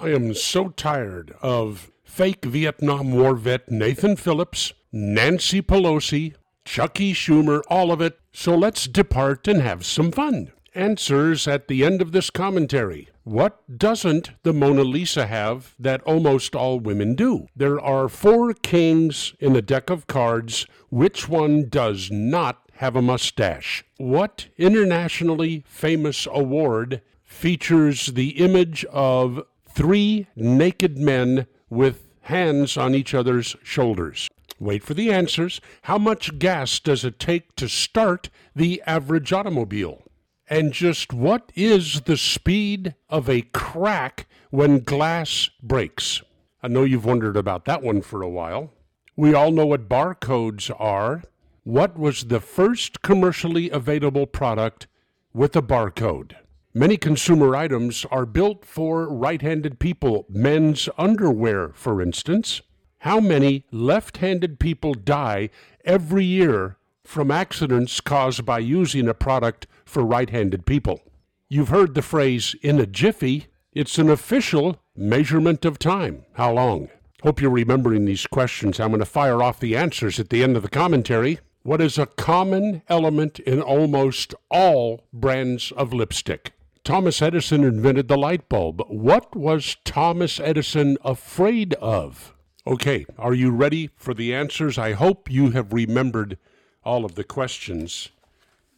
I am so tired of fake Vietnam War vet Nathan Phillips, Nancy Pelosi, Chucky Schumer, all of it. So let's depart and have some fun. Answers at the end of this commentary. What doesn't the Mona Lisa have that almost all women do? There are four kings in a deck of cards. Which one does not have a mustache? What internationally famous award features the image of three naked men with hands on each other's shoulders. Wait for the answers. How much gas does it take to start the average automobile? And just what is the speed of a crack when glass breaks? I know you've wondered about that one for a while. We all know what barcodes are. What was the first commercially available product with a barcode? Many consumer items are built for right handed people, men's underwear, for instance. How many left handed people die every year from accidents caused by using a product for right handed people? You've heard the phrase in a jiffy. It's an official measurement of time. How long? Hope you're remembering these questions. I'm going to fire off the answers at the end of the commentary. What is a common element in almost all brands of lipstick? Thomas Edison invented the light bulb. What was Thomas Edison afraid of? Okay, are you ready for the answers? I hope you have remembered all of the questions.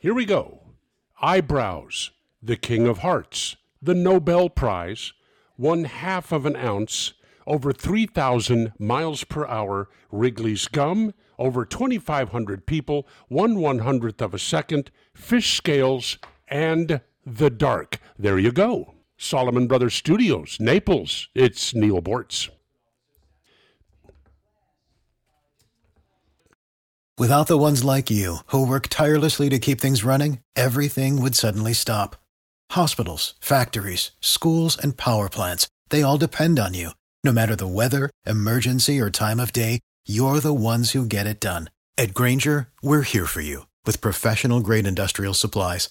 Here we go. Eyebrows, the King of Hearts, the Nobel Prize, one half of an ounce, over 3,000 miles per hour, Wrigley's gum, over 2,500 people, one one hundredth of a second, fish scales, and the Dark. There you go. Solomon Brothers Studios, Naples. It's Neal Boortz. Without the ones like you, who work tirelessly to keep things running, everything would suddenly stop. Hospitals, factories, schools, and power plants, they all depend on you. No matter the weather, emergency, or time of day, you're the ones who get it done. At Grainger, we're here for you with professional grade industrial supplies.